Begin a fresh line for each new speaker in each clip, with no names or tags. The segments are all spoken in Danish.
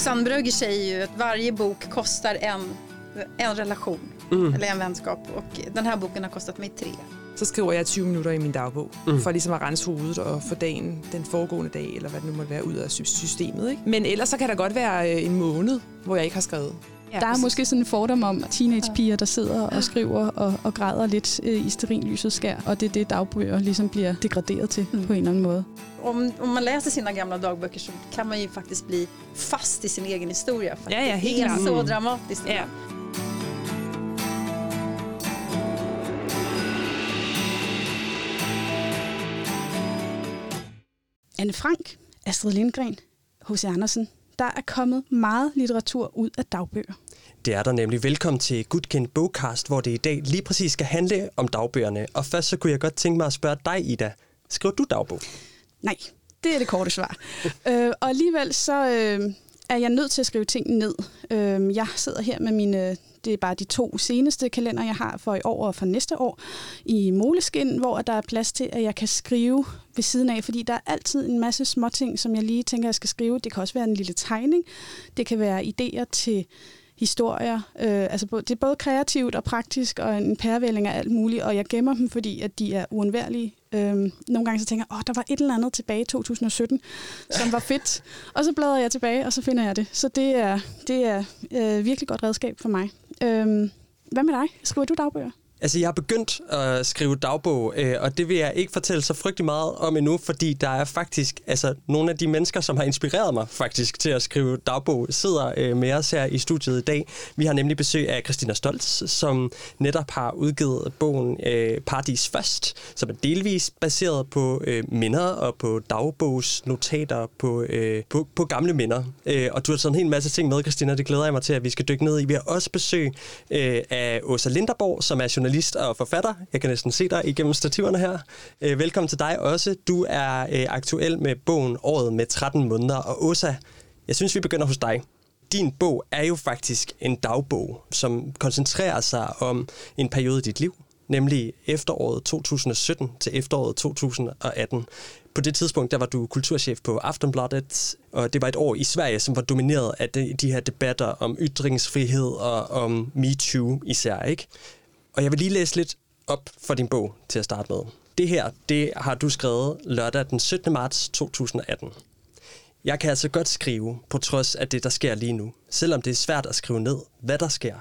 Susanne Brögger säger ju att varje bok kostar en, en relation mm. eller en vänskap och den här boken har kostat mig tre.
Så skriver jeg 20 minutter i min dagbog, mm. for ligesom at rense hovedet og få dagen, den foregående dag, eller hvad det nu måtte være, ud af systemet. Ikke? Men ellers så kan der godt være øh, en måned, hvor jeg ikke har skrevet.
Ja, der er måske sådan en fordom om teenagepiger, der sidder og skriver og, og græder lidt øh, i sterinlysets skær, og det er det, dagbøger ligesom bliver degraderet til mm. på en eller anden måde.
Om, om man läser sina gamla dagböcker så kan man ju faktiskt bli fast i sin egen historia. För
ja, ja, helt
det är
klart.
så
Mm.
dramatiskt.
Ja.
Anne Frank, Astrid Lindgren, H.C. Andersen. Der er kommet meget litteratur ud af dagbøger.
Det er der nemlig. Velkommen til Gudkendt Bogcast, hvor det i dag lige præcis skal handle om dagbøgerne. Og først så kunne jeg godt tænke mig at spørge dig, Ida. Skriver du dagbog?
Nej, det er det korte svar. øh, og alligevel så øh, er jeg nødt til at skrive ting ned. Øh, jeg sidder her med mine, det er bare de to seneste kalender, jeg har for i år og for næste år, i Moleskin, hvor der er plads til, at jeg kan skrive ved siden af, fordi der er altid en masse småting, som jeg lige tænker, jeg skal skrive. Det kan også være en lille tegning. Det kan være idéer til historier. Øh, altså, det er både kreativt og praktisk, og en pærevælling af alt muligt, og jeg gemmer dem, fordi at de er uundværlige. Øh, nogle gange så tænker jeg, åh, der var et eller andet tilbage i 2017, som var fedt. Og så bladrer jeg tilbage, og så finder jeg det. Så det er, det er øh, virkelig godt redskab for mig. Øh, hvad med dig? Skriver du dagbøger?
Altså, jeg har begyndt at skrive dagbog, øh, og det vil jeg ikke fortælle så frygtelig meget om endnu, fordi der er faktisk, altså, nogle af de mennesker, som har inspireret mig faktisk til at skrive dagbog, sidder øh, med os her i studiet i dag. Vi har nemlig besøg af Christina Stoltz, som netop har udgivet bogen øh, Paradis Først, som er delvis baseret på øh, minder og på dagbogsnotater på, øh, på, på gamle minder. Øh, og du har taget en hel masse ting med, Christina, det glæder jeg mig til, at vi skal dykke ned i. Vi har også besøg øh, af Åsa Linderborg, som er journalist og forfatter. Jeg kan næsten se dig igennem stativerne her. Øh, velkommen til dig også. Du er øh, aktuel med bogen Året med 13 måneder. Og Åsa, jeg synes, vi begynder hos dig. Din bog er jo faktisk en dagbog, som koncentrerer sig om en periode i dit liv, nemlig efteråret 2017 til efteråret 2018. På det tidspunkt der var du kulturchef på Aftonbladet, og det var et år i Sverige, som var domineret af de, de her debatter om ytringsfrihed og om MeToo især. Ikke? Og jeg vil lige læse lidt op for din bog til at starte med. Det her, det har du skrevet lørdag den 17. marts 2018. Jeg kan altså godt skrive, på trods af det, der sker lige nu, selvom det er svært at skrive ned, hvad der sker.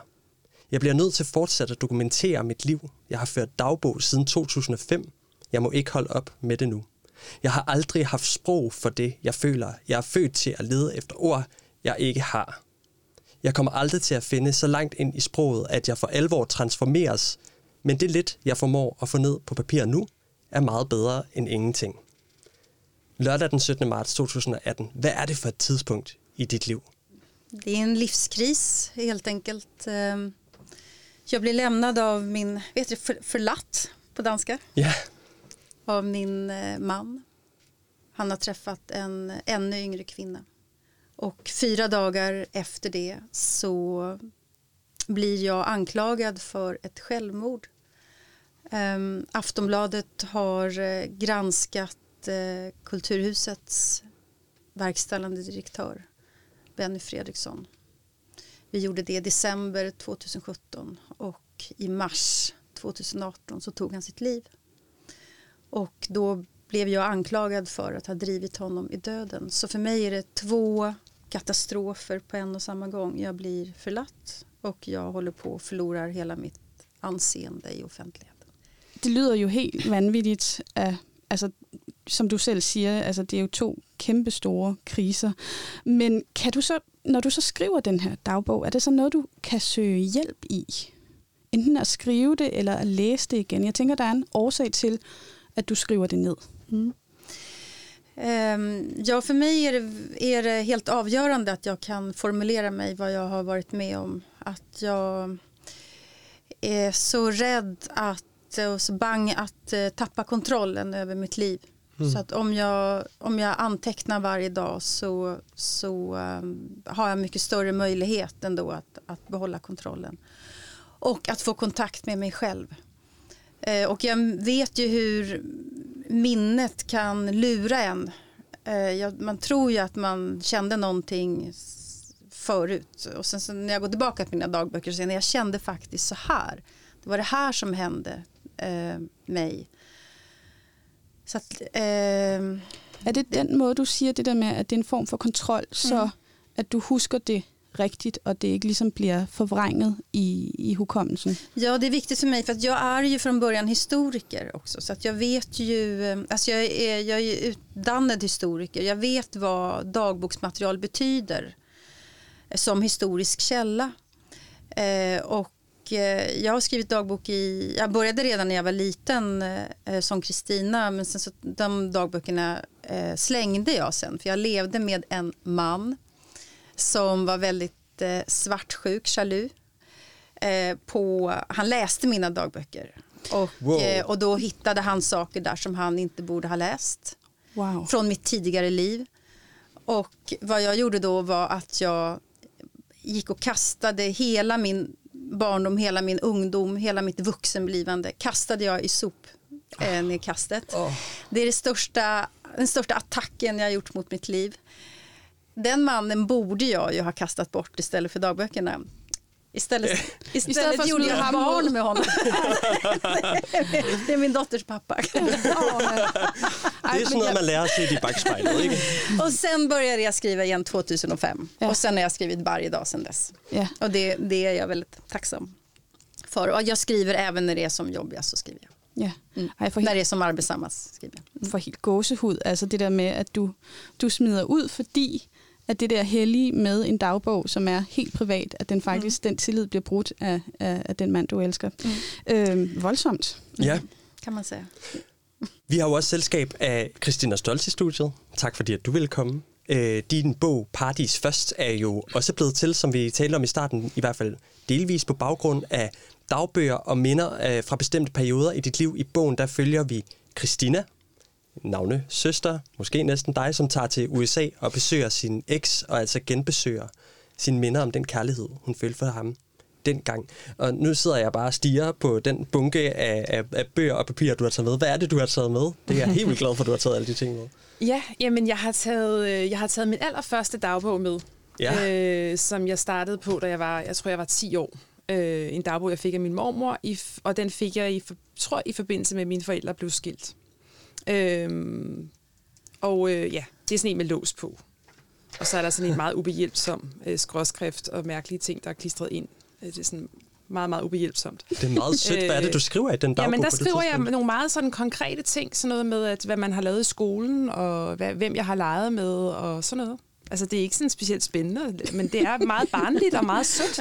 Jeg bliver nødt til fortsat at dokumentere mit liv. Jeg har ført dagbog siden 2005. Jeg må ikke holde op med det nu. Jeg har aldrig haft sprog for det, jeg føler. Jeg er født til at lede efter ord, jeg ikke har. Jeg kommer aldrig til at finde så langt ind i sproget, at jeg for alvor transformeres, men det lidt, jeg formår at få ned på papir nu, er meget bedre end ingenting. Lørdag den 17. marts 2018. Hvad er det for et tidspunkt i dit liv?
Det är en livskris helt enkelt. Ehm, Jag blir lämnad av min, vet du, för, förlatt på danska,
Ja,
av min eh, man. Han har träffat en ännu yngre kvinna. Och fyra dagar efter det så blir jag anklagad för ett självmord. Um, Aftonbladet har eh, granskat eh, Kulturhusets verkställande direktör Benny Fredriksson. Vi gjorde det i december 2017 och i mars 2018 så tog han sitt liv. Och då blev jag anklagad för att ha drivit honom i döden. Så för mig är det två katastrofer på en och samma gång. Jag blir förlatt och jag håller på att förlorar hela mitt anseende i offentligheten.
Det lyder jo helt vanvittigt. Af, altså, som du selv siger, altså, det er jo to kæmpe store kriser. Men kan du så, når du så skriver den her dagbog, er det så noget, du kan søge hjælp i? Enten at skrive det, eller at læse det igen. Jeg tænker, der er en årsag til, at du skriver det ned.
Ehm, Ja, för mig är det, är det helt avgörande att jag kan formulera mig vad jag har varit med om. Att jag är så rädd att, och så bang att eh, tappa kontrollen över mitt liv. Så att om jag, om jag antecknar varje dag så, så ehm, har jag mycket större möjlighet ändå att, att behålla kontrollen. Och att få kontakt med mig själv. Eh, och jag vet ju hur minnet kan lura en. Eh, jag, man tror ju att man kände någonting förut. Och sen så när jag går tillbaka till mina dagböcker så säger jag, jag kände faktiskt så här. Det var det här som hände eh, mig. Så att, eh,
Er det den måde, du siger det der med, at det er en form for kontrol, så
Mm.
at du husker det rigtigt, og det ikke ligesom bliver forvrænget i, i hukommelsen?
Ja, det är viktigt för mig för att jag är ju från början historiker också. Så att jag vet ju, ehm, alltså jag är, jag är utdannad historiker. Jag vet vad dagboksmaterial betyder eh, som historisk källa. Eh, och eh, jag har skrivit dagbok i, jag började redan när jag var liten eh, eh som Kristina men sen så de dagböckerna eh, slängde jag sen för jag levde med en man som var väldigt eh, svartsjuk, jaloux eh, på, han läste mina dagböcker. Och,
Wow.
eh, och då hittade han saker där som han inte borde ha läst
Wow.
från mitt tidigare liv. Och vad jag gjorde då var att jag gick och kastade hela min barndom, hela min ungdom, hela mitt vuxenblivande kastade jag i sopnedkastet. Det är det största, den största attacken jag har gjort mot mitt liv. Den mannen borde jag ju ha kastat bort istället för dagböckerna. Istället, istället,
Istället för att
gjorde jag
ham
barn med honom. det är min dotters pappa.
Det er sådan noget, man at se i ikke?
Och sen började jag skriva igen 2005.
Ja.
Och sen har jag skrivit varje dag sen dess.
ja.
Och det, det är jag väldigt tacksam för. Och jag skriver även när det är som jobbigast så skriver jag.
ja.
Mm.
Ej, for
När
helt,
det är som arbetsammast skriver jag.
for helt gåsehud, altså det der med, at du, du smider ud, fordi at det der hellige med en dagbog, som er helt privat, at den faktisk, mm. den tillid bliver brudt af, af, af den mand, du elsker. Mm. Øhm, voldsomt.
Ja.
Kan man säga.
Vi har jo også selskab af Christina Stolz i studiet. Tak fordi, at du ville komme. Øh, din bog Paradis Først er jo også blevet til, som vi talte om i starten, i hvert fald delvis på baggrund af dagbøger og minder øh, fra bestemte perioder i dit liv. I bogen der følger vi Christina, navne søster, måske næsten dig, som tager til USA og besøger sin eks, og altså genbesøger sine minder om den kærlighed, hun følte for ham dengang. Og nu sidder jeg bare og stiger på den bunke af, af, af bøger og papirer, du har taget med. Hvad er det, du har taget med? Det er jeg helt vildt glad for, at du har taget alle de ting med.
Ja, jamen jeg har taget, øh, jeg har taget min allerførste dagbog med,
Ja.
øh, som jeg startede på, da jeg var, jeg tror jeg var 10 år. Øh, en dagbog, jeg fik af min mormor, i, og den fik jeg, i, tror i forbindelse med, at mine forældre blev skilt. Øh, og øh, ja, det er sådan en med lås på. Og så er der sådan en meget ubehjælpsom øh, skråskrift og mærkelige ting, der er klistret ind. Øh, Det er sådan meget, meget ubehjælpsomt.
Det er meget sødt. Hvad er det, du skriver i den dagbog?
Ja, men der skriver jeg nogle meget sådan konkrete ting, sådan noget med, at, hvad man har lavet i skolen, og hvad, hvem jeg har leget med, og sådan noget. Altså, det er ikke sådan specielt spændende, men det er meget barnligt og meget sødt.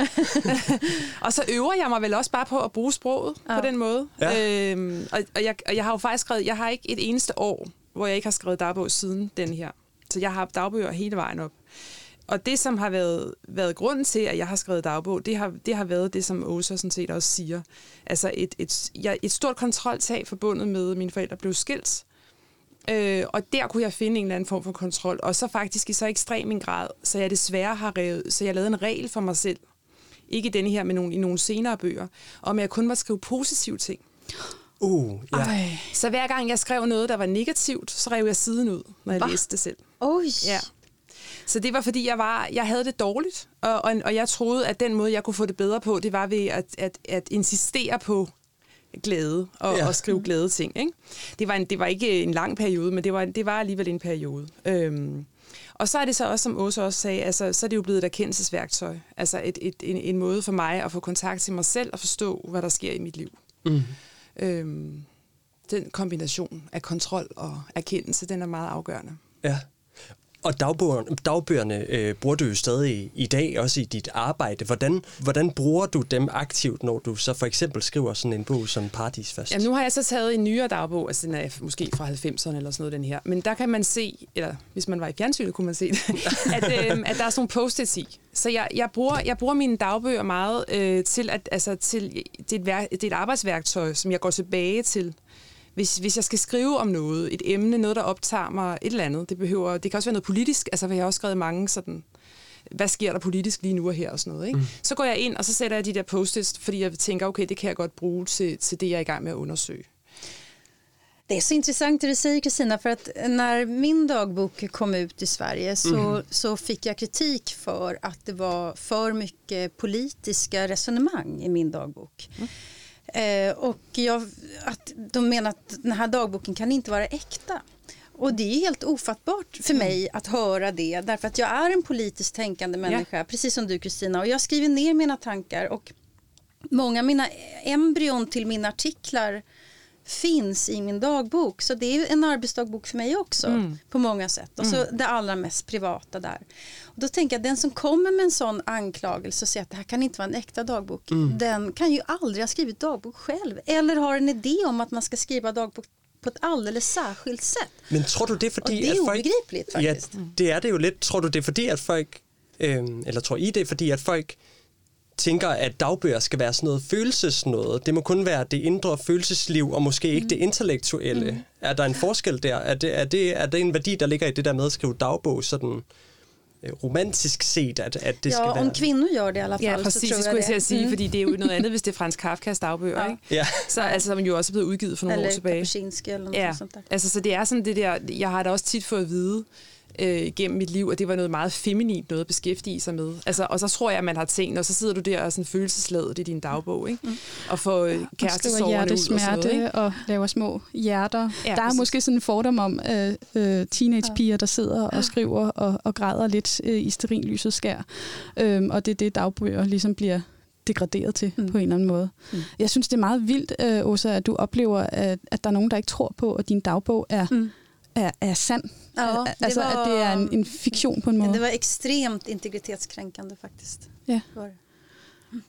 og så øver jeg mig vel også bare på at bruge sproget ja. På den måde.
Ja.
Øhm, og, og, jeg, og jeg har jo faktisk skrevet, jeg har ikke et eneste år, hvor jeg ikke har skrevet dagbog siden den her. Så jeg har haft dagbøger hele vejen op. Og det, som har været, været grunden til, at jeg har skrevet dagbog, det har, det har været det, som Åsa sådan set også siger. Altså et, et, jeg, et stort kontroltag forbundet med, at mine forældre blev skilt. Øh, og der kunne jeg finde en eller anden form for kontrol. Og så faktisk i så ekstrem en grad, så jeg desværre har revet, så jeg lavede en regel for mig selv. Ikke denne her, men nogle, i nogle senere bøger. Om at jeg kun måtte skrive positive ting.
Uh, ja.
Ej.
Så hver gang jeg skrev noget, der var negativt, så rev jeg siden ud, når jeg
Hva?
læste det selv.
Oj!
Ja. Så det var, fordi jeg, var, jeg havde det dårligt, og, og, og jeg troede, at den måde, jeg kunne få det bedre på, det var ved at, at, at insistere på glæde og,
Ja.
og skrive glade ting. Ikke? Det, var en, det var ikke en lang periode, men det var, det var alligevel en periode. Øhm, og så er det så også, som Åsa også sagde, altså, så er det jo blevet et erkendelsesværktøj. Altså et, et, en, en måde for mig at få kontakt til mig selv og forstå, hvad der sker i mit liv.
Mm.
Øhm, den kombination af kontrol og erkendelse, den er meget afgørende.
ja. Og dagbøgerne, dagbøgerne øh, bruger du jo stadig i dag, også i dit arbejde. Hvordan, hvordan bruger du dem aktivt, når du så for eksempel skriver sådan en bog som Paradis først?
Ja, nu har jeg så taget en nyere dagbog, altså den er måske fra 90'erne eller sådan noget, den her. Men der kan man se, eller hvis man var i fjernsynet, kunne man se det, at, øh, at der er sådan nogle post-its i. Så jeg, jeg, bruger, jeg bruger mine dagbøger meget øh, til, at, altså, til det, er et det er et arbejdsværktøj, som jeg går tilbage til. Hvis, hvis jeg skal skrive om noget, et emne, noget, der optager mig, et eller andet, det behøver, det kan også være noget politisk, altså jeg har også skrevet mange sådan, hvad sker der politisk lige nu og her og sådan noget. Ikke? Mm. Så går jeg ind, og så sætter jeg de der post fordi jeg tænker, okay, det kan jeg godt bruge til, til det, jeg er i gang med at undersøge.
Det är så intressant det du säger Kristina för att när min dagbok kom ut i Sverige så, så fick jag kritik för att det var för mycket politiska resonemang i min dagbok. Eh, och jag, att de menar att den här dagboken kan inte vara äkta. Och det är helt ofattbart för mig att höra det därför att jag är en politiskt tänkande människa precis som du Kristina och jag skriver ner mina tankar och många av mina embryon till mina artiklar finns i min dagbok. Så det är en arbetsdagbok för mig också på många sätt. Och så det allra mest privata där. Och då tänker jag den som kommer med en sån anklagelse och säger att det här kan inte vara en äkta dagbok. Den kan ju aldrig ha skrivit dagbok själv. Eller har en idé om att man ska skriva dagbok på ett alldeles särskilt sätt.
Men tror du det er fordi,
Og det er
at folk...
ubegribeligt,
Ja, det er det jo lidt. Tror du det er fordi, at folk... Øhm, eller tror I det er fordi, at folk tænker, at dagbøger skal være sådan noget følelsesnoget. Det må kun være det indre følelsesliv, og måske ikke det intellektuelle. Mm. Er der en forskel der? Er det, er, det, er det en værdi, der ligger i det der med at skrive dagbog, sådan øh, romantisk set, at, at det skal
Ja,
være...
om kvinnor gör det i alla fall
Ja,
så
præcis,
tror
det
jag
skulle jeg til
det.
at sige, fordi det er jo noget andet, hvis det er Frans Kafkas dagbøger,
Ja.
ikke?
Ja.
Så altså, som jo også er blevet udgivet for nogle år
Eller
tilbage.
Kapuscinski eller något
Ja,
sånt där.
altså så det er sådan det der, jeg har da også tit fået at vide øh, gennem mit liv, at det var noget meget feminint noget at beskæftige sig med. Altså, og så tror jeg, at man har tænkt, og så sidder du der og sådan følelsesladet i din dagbog, ikke? Og får øh,
Og skriver
kærestesorgerne ud og sådan noget, ikke?
og laver små hjerter.
Ja,
Ja, der er
præcis.
måske sådan en fordom om øh, øh, teenagepiger, der sidder og skriver og, og græder lidt øh, i sterinlyset skær. Øhm, og det er det, dagbøger ligesom bliver degraderet til mm. på en eller anden måde. Mm. Jeg synes, det er meget vildt, øh, Åsa, at du oplever, at, at der er nogen, der ikke tror på, at din dagbog er, mm. Er, er sand.
Ja, det
altså,
var-
at det er en, en fiktion på en måde.
Det var extremt integritetskränkande faktiskt.
Ja.
Var det.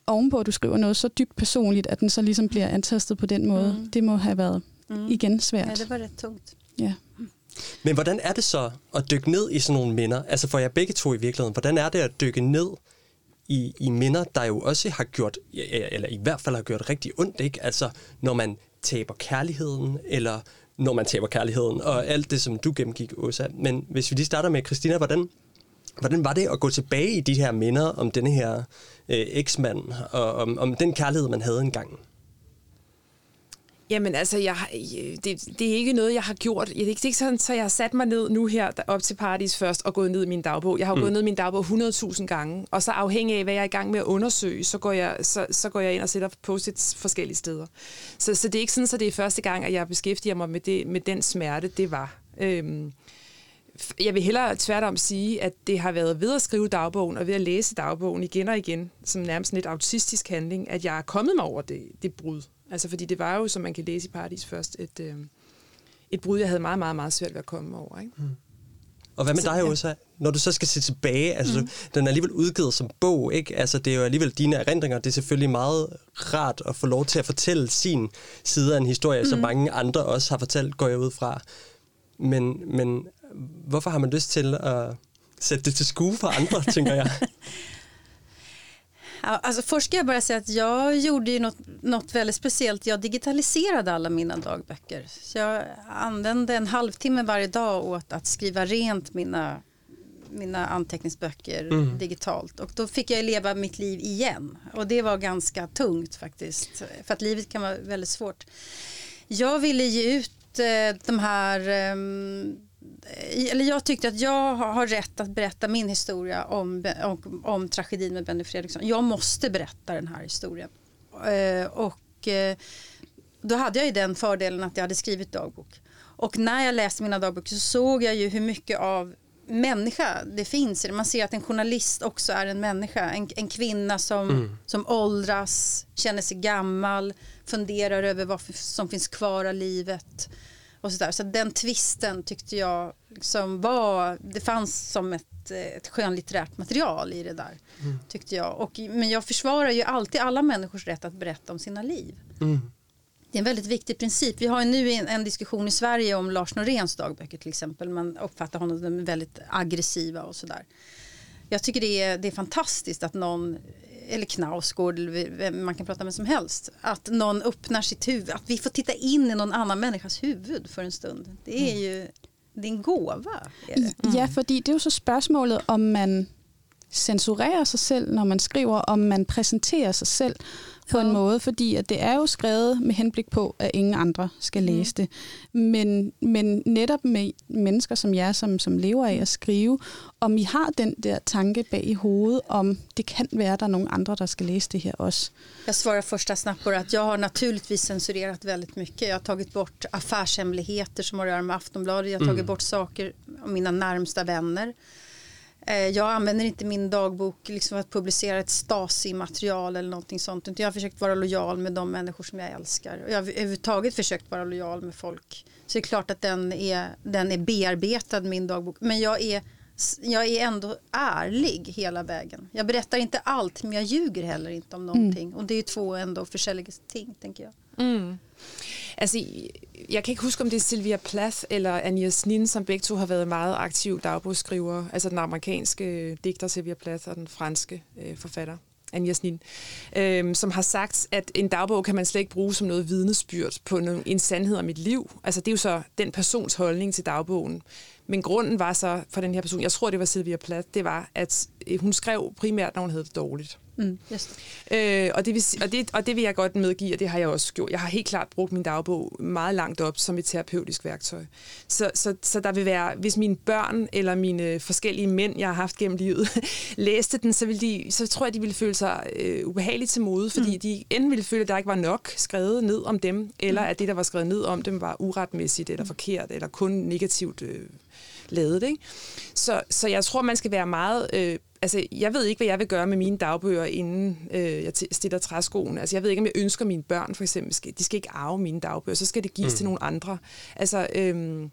Ovenpå, at du skriver noget så dybt personligt, at den så ligesom bliver antastet på den måde. Mm. Det må have været mm. igen svært.
Ja, det var rätt tungt.
Ja.
Men hvordan er det så at dykke ned i sådan nogle minder? Altså for jer begge to i virkeligheden. Hvordan er det at dykke ned i, i minder, der jo også har gjort, eller i hvert fald har gjort rigtig ondt, ikke? Altså når man taber kærligheden, eller når man taber kærligheden, og alt det, som du gennemgik, Åsa. Men hvis vi lige starter med Christina, hvordan, hvordan var det at gå tilbage i de her minder om denne her øh, eksmand, og om, om den kærlighed, man havde engang?
Jamen altså, jeg, har- det, det er ikke noget, jeg har gjort. Det er ikke, sådan, så jeg har sat mig ned nu her op til Paradis først og gået ned i min dagbog. Jeg har jo mm. gået ned i min dagbog 100.000 gange, og så afhængig af, hvad jeg er i gang med at undersøge, så går jeg, så, så går jeg ind og sætter post-its forskellige steder. Så, så det er ikke sådan, at det er første gang, at jeg beskæftiger mig med, det, med den smerte, det var. Øhm, jeg vil hellere tværtom sige, at det har været ved at skrive dagbogen og ved at læse dagbogen igen og igen, som nærmest en lidt autistisk handling, at jeg er kommet mig over det, det brud. Altså fordi det var jo, som man kan læse i Paradis først, et, øh, et brud, jeg havde meget, meget, meget svært ved at komme over. Ikke?
Og hvad med dig. Åsa? Når du så skal se tilbage, altså mm. den er alligevel udgivet som bog, ikke? Altså det er jo alligevel dine erindringer, det er selvfølgelig meget rart at få lov til at fortælle sin side af en historie, mm. som mange andre også har fortalt, går jeg ud fra. Men, men hvorfor har man lyst til at sætte det til skue for andre, tænker jeg?
Alltså först ska jag bara säga att jag gjorde ju något, något väldigt speciellt. Jag digitaliserade alla mina dagböcker. Så jag använde en halvtimme varje dag åt att skriva rent mina, mina anteckningsböcker digitalt. Och då fick jag leva mitt liv igen. Och det var ganska tungt faktiskt. För att livet kan vara väldigt svårt. Jag ville ge ut eh, de här ehm, eller jag tyckte att jag har rätt att berätta min historia om, om, om tragedin med Benny Fredriksson. Jag måste berätta den här historien. Eh, och eh, då hade jag ju den fördelen att jag hade skrivit dagbok. Och när jag läste mina dagböcker så såg jag ju hur mycket av människa det finns i det. Man ser att en journalist också är en människa. En, en kvinna som, som åldras, känner sig gammal, funderar över vad som finns kvar av livet. Och så där. så den twisten tyckte jag liksom var, det fanns som ett, ett skönlitterärt material i det där. Tyckte jag. Och, men jag försvarar ju alltid alla människors rätt att berätta om sina liv. Det är en väldigt viktig princip. Vi har ju nu en, en diskussion i Sverige om Lars Noréns dagböcker till exempel. Man uppfattar honom som väldigt aggressiva och sådär. Jag tycker det är, det är fantastiskt att någon, eller Knausgård, eller vem man kan prata med som helst, att någon öppnar sitt huvud, att vi får titta in i någon annan människas huvud för en stund. Det är ju, det är en gåva. Är det.
Ja, fordi det er jo så spørgsmålet, om man censurerer sig selv, når man skriver, om man præsenterer sig selv på en måde, fordi at det er jo skrevet med henblik på, at ingen andre skal læse det. Men, men netop med mennesker som jer, som, som lever af at skrive, om I har den der tanke bag i hovedet, om det kan være, at der er nogle andre, der skal læse det her også.
Jag svarar första snabbt på det att jag har naturligtvis censurerat väldigt mycket. Jag har tagit bort affärshemligheter som har att göra med Aftonbladet. Jag har tagit bort saker om mina närmsta vänner. Eh, Jag använder inte min dagbok liksom för att publicera ett Stasi-material eller någonting sånt. Utan jag har försökt vara lojal med de människor som jag älskar. Och jag har överhuvudtaget försökt vara lojal med folk. Så det är klart att den är, den är bearbetad, min dagbok. Men jag är, jag är ändå ärlig hela vägen. Jag berättar inte allt, men jag ljuger heller inte om någonting. Och det är ju två ändå forskellige ting, tänker jag.
Mm. Altså, jeg kan ikke huske, om det er Sylvia Plath eller Agnes Nin, som begge to har været meget aktive dagbogsskrivere. Altså den amerikanske øh, digter Sylvia Plath og den franske øh, forfatter Agnes Nin, øh, som har sagt, at en dagbog kan man slet ikke bruge som noget vidnesbyrd på nogle, en sandhed om mit liv. Altså det er jo så den persons holdning til dagbogen. Men grunden var så for den her person, jeg tror det var Sylvia Plath, det var, at øh, hun skrev primært, når hun havde det dårligt.
Mm, det.
Øh, og, det vil, og, det, og det vil jeg godt medgive, og det har jeg også gjort. Jeg har helt klart brugt min dagbog meget langt op som et terapeutisk værktøj. Så, så, så der vil være, hvis mine børn eller mine forskellige mænd, jeg har haft gennem livet, læste den, så, vil de, så tror jeg, de ville føle sig øh, ubehageligt til mode, fordi mm. de enten ville føle, at der ikke var nok skrevet ned om dem, eller at det, der var skrevet ned om dem, var uretmæssigt eller forkert, eller kun negativt øh, lavet. Ikke? Så, så jeg tror, man skal være meget... Øh, altså, jeg ved ikke, hvad jeg vil gøre med mine dagbøger, inden øh, jeg stiller træskoen. Altså, jeg ved ikke, om jeg ønsker mine børn, for eksempel, skal, de skal ikke arve mine dagbøger, så skal det gives mm. til nogle andre. Altså, øhm,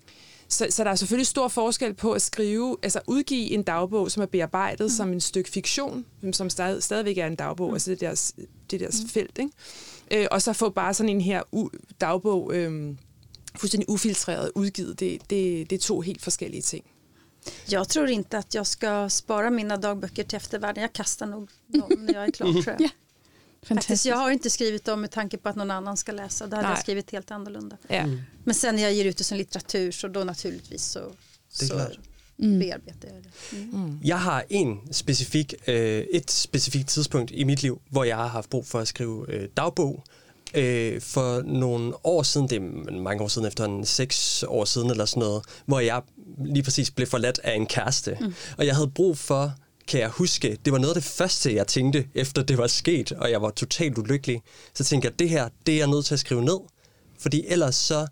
så, så der er selvfølgelig stor forskel på at skrive, altså udgive en dagbog, som er bearbejdet mm. som en stykke fiktion, som stadig, stadigvæk er en dagbog, mm. altså det deres, det deres mm. felt, ikke? Øh, og så få bare sådan en her u- dagbog øhm, fuldstændig ufiltreret udgivet. Det, det, det er to helt forskellige ting.
Jag tror inte att jag ska spara mina dagböcker till eftervärlden. Jag kastar nog dem när jag är klar tror jag.
Ja.
Faktiskt,
Fantastisk.
jag har inte skrivit dem med tanke på att någon annan ska läsa. Hade jag
Nej.
skrivit helt annorlunda.
Ja.
Men sen när jag ger ut det som litteratur så då naturligtvis så,
Det
så
klart.
bearbetar jag det. Mm.
Jeg har en specifik, øh, et specifikt tidspunkt i mit liv, hvor jeg har haft brug for at skrive øh, dagbog. Øh, for nogle år siden, det er mange år siden, efter en seks år siden eller sådan noget, hvor jeg lige præcis blev forladt af en kæreste. Mm. Og jeg havde brug for, kan jeg huske, det var noget af det første, jeg tænkte, efter det var sket, og jeg var totalt ulykkelig. Så tænkte jeg, det her, det er jeg nødt til at skrive ned. Fordi ellers så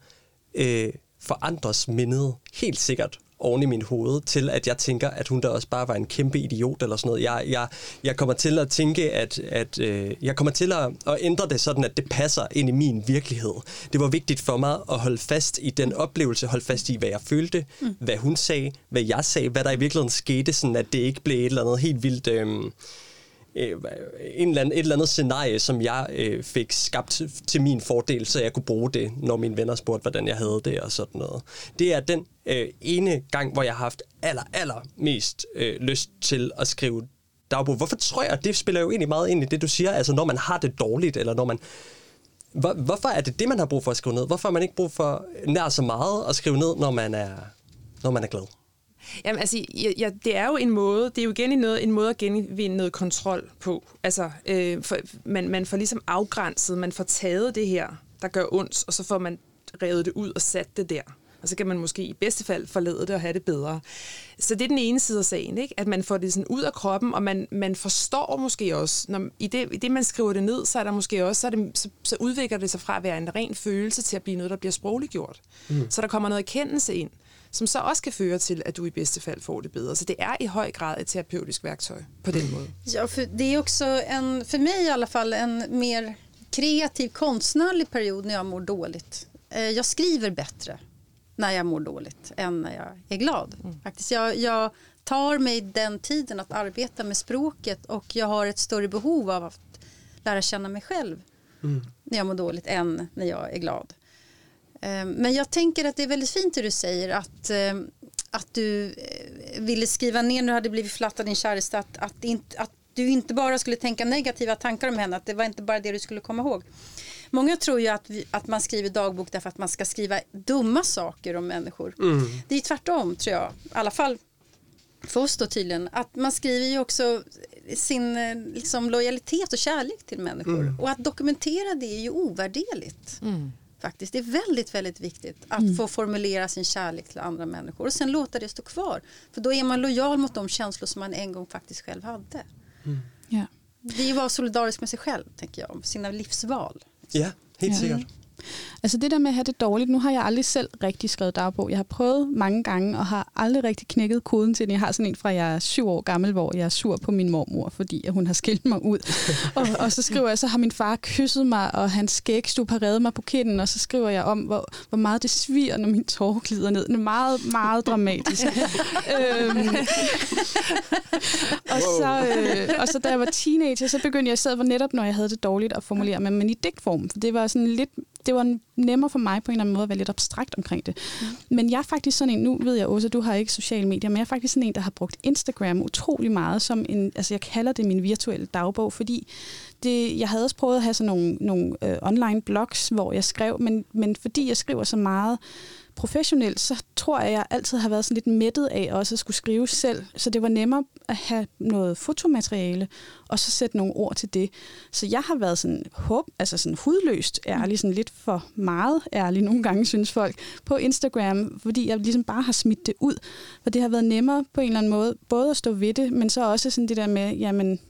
øh, forandres mindet helt sikkert oven i min hoved, til at jeg tænker, at hun da også bare var en kæmpe idiot eller sådan noget. Jeg, jeg, jeg kommer til at tænke, at, at øh, jeg kommer til at, at ændre det sådan, at det passer ind i min virkelighed. Det var vigtigt for mig at holde fast i den oplevelse, holde fast i, hvad jeg følte, mm. hvad hun sagde, hvad jeg sagde, hvad der i virkeligheden skete, sådan at det ikke blev et eller andet helt vildt... Øh, øh, en eller anden, et eller andet scenarie, som jeg øh, fik skabt til, til min fordel, så jeg kunne bruge det, når mine venner spurgte, hvordan jeg havde det og sådan noget. Det er den øh, ene gang, hvor jeg har haft aller, aller mest øh, lyst til at skrive dagbog. Hvorfor tror jeg, det spiller jo egentlig meget ind i det, du siger, altså når man har det dårligt, eller når man... Hvor, hvorfor er det det, man har brug for at skrive ned? Hvorfor har man ikke brug for nær så meget at skrive ned, når man er, når man er glad?
Jamen, altså, ja, ja, det er jo en måde, det er jo igen en, noget, en måde at genvinde noget kontrol på. Altså, øh, for, man, man får ligesom afgrænset, man får taget det her, der gør ondt, og så får man revet det ud og sat det der. Og så kan man måske i bedste fald forlade det og have det bedre. Så det er den ene side af sagen, ikke? at man får det sådan ud af kroppen, og man, man forstår måske også, når, i, det, i det man skriver det ned, så er der måske også, så, det, så, så udvikler det sig fra at være en ren følelse til at blive noget, der bliver sprogligt gjort. Mm. Så der kommer noget erkendelse ind som så også kan føre til, at du i bedste fald får det bedre. Så det er i høj grad et terapeutisk værktøj på den måde.
Ja, för det är också en, för mig i alla fall, en mer kreativ konstnärlig period när jag mår dåligt. Eh, Jag skriver bättre när jag mår dåligt än när jag är glad. Faktiskt, jag, jag tar mig den tiden att arbeta med språket och jag har ett större behov av att lära känna mig själv när jag mår dåligt än när jag är glad. Eh, Men jag tänker att det är väldigt fint det du säger att, eh, att du eh, ville skriva ner när du hade blivit förlatt av din käresta att, att, det inte, att du inte bara skulle tänka negativa tankar om henne, att det var inte bara det du skulle komma ihåg. Många tror ju att, vi, att man skriver dagbok därför att man ska skriva dumma saker om människor. Det är tvärtom tror jag, i alla fall för oss då tydligen, att man skriver ju också sin eh, liksom, lojalitet och kärlek till människor.
Mm.
Och att dokumentera det är ju ovärderligt. Faktiskt. Det är väldigt, väldigt viktigt att få formulera sin kärlek till andra människor och sen låta det stå kvar. För då är man lojal mot de känslor som man en gång faktiskt själv hade.
Ja.
Det är ju att vara solidarisk med sig själv, tänker jag, sina livsval.
Ja, helt
Ja. Altså det der med at have det dårligt, nu har jeg aldrig selv rigtig skrevet dagbog. Jeg har prøvet mange gange og har aldrig rigtig knækket koden til den. Jeg har sådan en fra jeg er syv år gammel, hvor jeg er sur på min mormor, fordi at hun har skilt mig ud. og, og så skriver jeg, så har min far kysset mig, og hans skægstub har reddet mig på kinden, og så skriver jeg om, hvor, hvor meget det sviger, når min tårer glider ned. Det er meget, meget dramatisk. øhm, og, så, øh, og så da jeg var teenager, så begyndte jeg for netop, når jeg havde det dårligt, at formulere mig, men i digtform. For det var sådan lidt, det var nemmere for mig på en eller anden måde at være lidt abstrakt omkring det. Mm. Men jeg er faktisk sådan en, nu ved jeg også, at du har ikke sociale medier, men jeg er faktisk sådan en, der har brugt Instagram utrolig meget som en, altså jeg kalder det min virtuelle dagbog, fordi det, jeg havde også prøvet at have sådan nogle, nogle øh, online blogs, hvor jeg skrev, men, men fordi jeg skriver så meget professionelt, så tror jeg, at jeg altid har været sådan lidt mættet af også at skulle skrive selv. Så det var nemmere at have noget fotomateriale, og så sætte nogle ord til det. Så jeg har været sådan, håb, altså sådan hudløst ærlig, sådan lidt for meget ærlig nogle gange, synes folk, på Instagram, fordi jeg ligesom bare har smidt det ud. For det har været nemmere på en eller anden måde, både at stå ved det, men så også sådan det der med, jamen,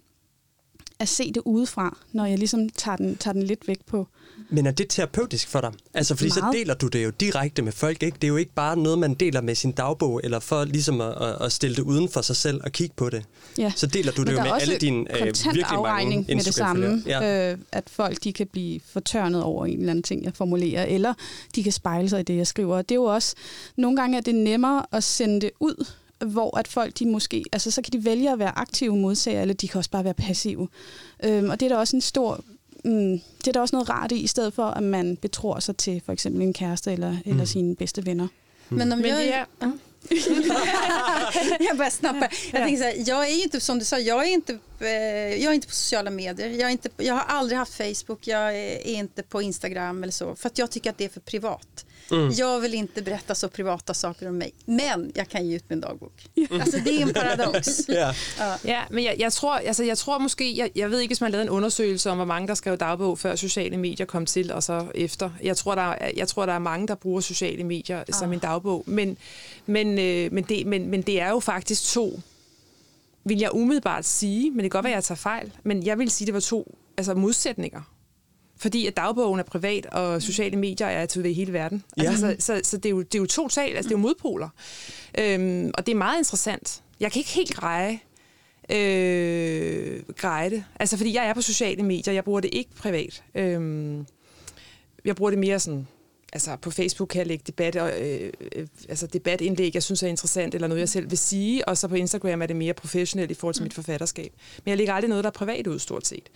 at se det udefra, når jeg ligesom tager den, tager den lidt væk på.
Men er det terapeutisk for dig? Altså, fordi
Meget.
så deler du det jo direkte med folk, ikke? Det er jo ikke bare noget, man deler med sin dagbog, eller for ligesom at, at- stille det uden for sig selv og kigge på det.
Ja.
Så deler du
Men
det jo med alle dine øh, virkelig mange
med det samme.
Ja.
øh, at folk de kan blive fortørnet over en eller anden ting, jeg formulerer, eller de kan spejle sig i det, jeg skriver. Og det er jo også, nogle gange er det nemmere at sende det ud, hvor at folk de måske, altså så kan de vælge at være aktive modtagere, eller de kan også bare være passive. Øhm, og det er der også en stor, mm, det er der også noget rart i, i stedet for at man betror sig til for eksempel en kæreste eller, mm. eller sine bedste venner.
Men om
Men
jag...
är,
jag bara snappar. Jag, tänker så här, jag är ju inte, som du sa, jag är inte, eh, jag är inte på sociala medier. Jag, är inte, jag har aldrig haft Facebook, jag är inte på Instagram eller så. För att jag tycker att det är för privat. Jag vill inte berätta så privata saker om mig. Men jag kan ge ut min dagbok. Alltså det är en paradox.
Ja.
Ja, men jeg, jeg, tror, altså, jeg tror måske, jeg, jeg ved ikke, hvis man lavede en undersøgelse om, hvor mange der skrev dagbog, før sociale medier kom til, og så efter. Jeg tror, der er, jeg tror, der er mange, der bruger sociale medier ah. som en dagbog. Men, men, øh, men, det, men, men det er jo faktisk to, vil jeg umiddelbart sige, men det kan godt være, at jeg tager fejl, men jeg vil sige, det var to altså modsætninger. Fordi at dagbogen er privat, og sociale medier er til hele verden.
Ja.
Altså, så så, så det, er jo, det er jo totalt, altså det er jo modpoler. Øhm, og det er meget interessant. Jeg kan ikke helt greje, øh, greje det. Altså, fordi jeg er på sociale medier, jeg bruger det ikke privat. Øhm, jeg bruger det mere sådan, altså på Facebook kan jeg lægge debat, øh, øh, altså debatindlæg, jeg synes er interessant, eller noget, jeg selv vil sige, og så på Instagram er det mere professionelt i forhold til mit forfatterskab. Men jeg lægger aldrig noget, der er privat ud, stort set.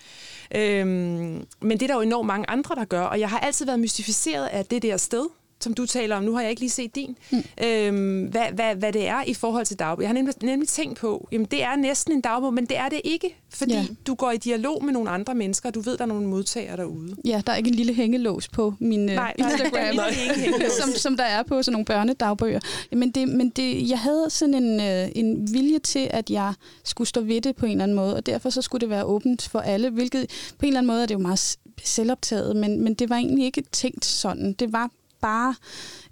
Øhm, men det er der jo enormt mange andre, der gør, og jeg har altid været mystificeret af det der sted, som du taler om. Nu har jeg ikke lige set din. Mm. Øhm, hvad, hvad, hvad det er i forhold til dagbog. Jeg har nemlig, nemlig tænkt på, jamen det er næsten en dagbog, men det er det ikke, fordi
Ja.
du går i dialog med nogle andre mennesker, og du ved, der er nogle modtagere derude.
Ja, der er ikke en lille hængelås på min øh,
Nej, nej,
Instagram.
der er
som, som der er på sådan nogle børnedagbøger. Men, det, men det, jeg havde sådan en, øh, en vilje til, at jeg skulle stå ved det på en eller anden måde, og derfor så skulle det være åbent for alle, hvilket på en eller anden måde er det jo meget selvoptaget, men, men det var egentlig ikke tænkt sådan. Det var bare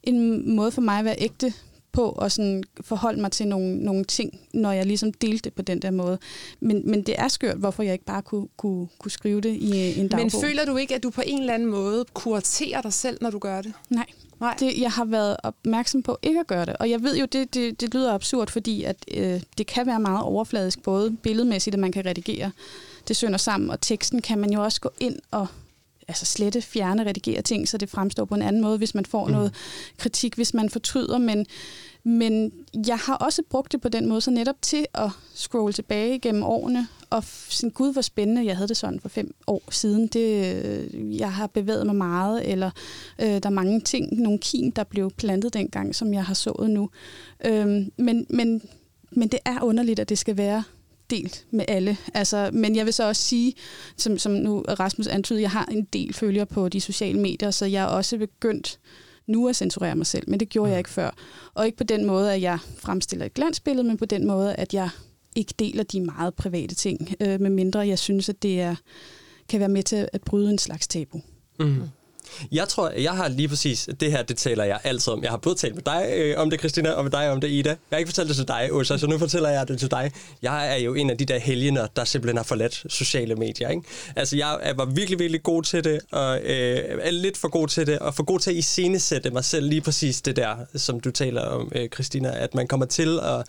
en måde for mig at være ægte på og sådan forholde mig til nogle, nogle ting, når jeg ligesom delte det på den der måde. Men, men det er skørt, hvorfor jeg ikke bare kunne, kunne, kunne skrive det i en dagbog.
Men føler du ikke, at du på en eller anden måde kuraterer dig selv, når du gør det?
Nej.
Nej.
Det, jeg har været opmærksom på ikke at gøre det. Og jeg ved jo, det, det, det lyder absurd, fordi at, øh, det kan være meget overfladisk, både billedmæssigt, at man kan redigere det sønder sammen, og teksten kan man jo også gå ind og altså slette, fjerne, redigere ting, så det fremstår på en anden måde, hvis man får mm. noget kritik, hvis man fortryder. Men, men jeg har også brugt det på den måde, så netop til at scrolle tilbage gennem årene, og sådan, gud, hvor spændende, jeg havde det sådan for fem år siden. Det, øh, jeg har bevæget mig meget, eller øh, der er mange ting, nogle kim, der blev plantet dengang, som jeg har sået nu. Øhm, men, men, men det er underligt, at det skal være delt med alle. Altså, men jeg vil så også sige, som, som nu Rasmus antydede, jeg har en del følgere på de sociale medier, så jeg er også begyndt nu at censurere mig selv, men det gjorde jeg ikke før. Og ikke på den måde, at jeg fremstiller et glansbillede, men på den måde, at jeg ikke deler de meget private ting, øh, medmindre jeg synes, at det er, kan være med til at bryde en slags tabu.
Mm. Jeg tror, jeg har lige præcis, det her, det taler jeg altid om. Jeg har både talt med dig øh, om det, Christina, og med dig om det, Ida. Jeg har ikke fortalt det til dig, Åsa, så nu fortæller jeg det til dig. Jeg er jo en af de der helgener, der simpelthen har forladt sociale medier. Ikke? Altså, jeg var virkelig, virkelig god til det, og øh, er lidt for god til det, og for god til at iscenesætte mig selv lige præcis det der, som du taler om, øh, Christina, at man kommer til at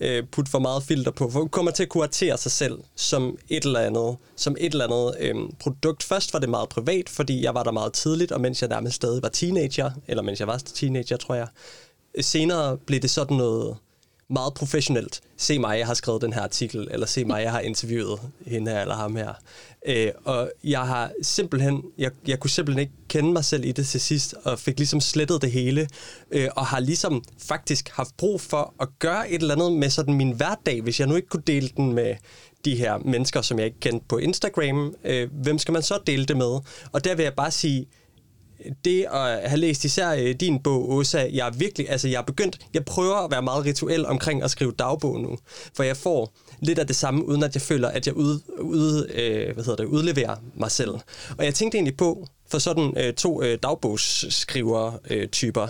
øh, putte for meget filter på, for kommer til at kuratere sig selv som et eller andet, som et eller andet øh, produkt. Først var det meget privat, fordi jeg var der meget tidligt, og mens jeg nærmest stadig var teenager, eller mens jeg var teenager, tror jeg. Senere blev det sådan noget meget professionelt. Se mig, jeg har skrevet den her artikel, eller se mig, jeg har interviewet hende her eller ham her. Øh, og jeg har simpelthen, jeg, jeg kunne simpelthen ikke kende mig selv i det til sidst, og fik ligesom slettet det hele, øh, og har ligesom faktisk haft brug for at gøre et eller andet med sådan min hverdag, hvis jeg nu ikke kunne dele den med de her mennesker, som jeg ikke kendte på Instagram. Øh, hvem skal man så dele det med? Og der vil jeg bare sige, det at have læst især øh, din bog, Åsa, jeg er virkelig, altså jeg er begyndt, jeg prøver at være meget rituel omkring at skrive dagbog nu, for jeg får lidt af det samme, uden at jeg føler, at jeg ud, ud, øh, hvad hedder det, udleverer mig selv. Og jeg tænkte egentlig på, for sådan øh, to øh, dagbogsskriver-typer, øh,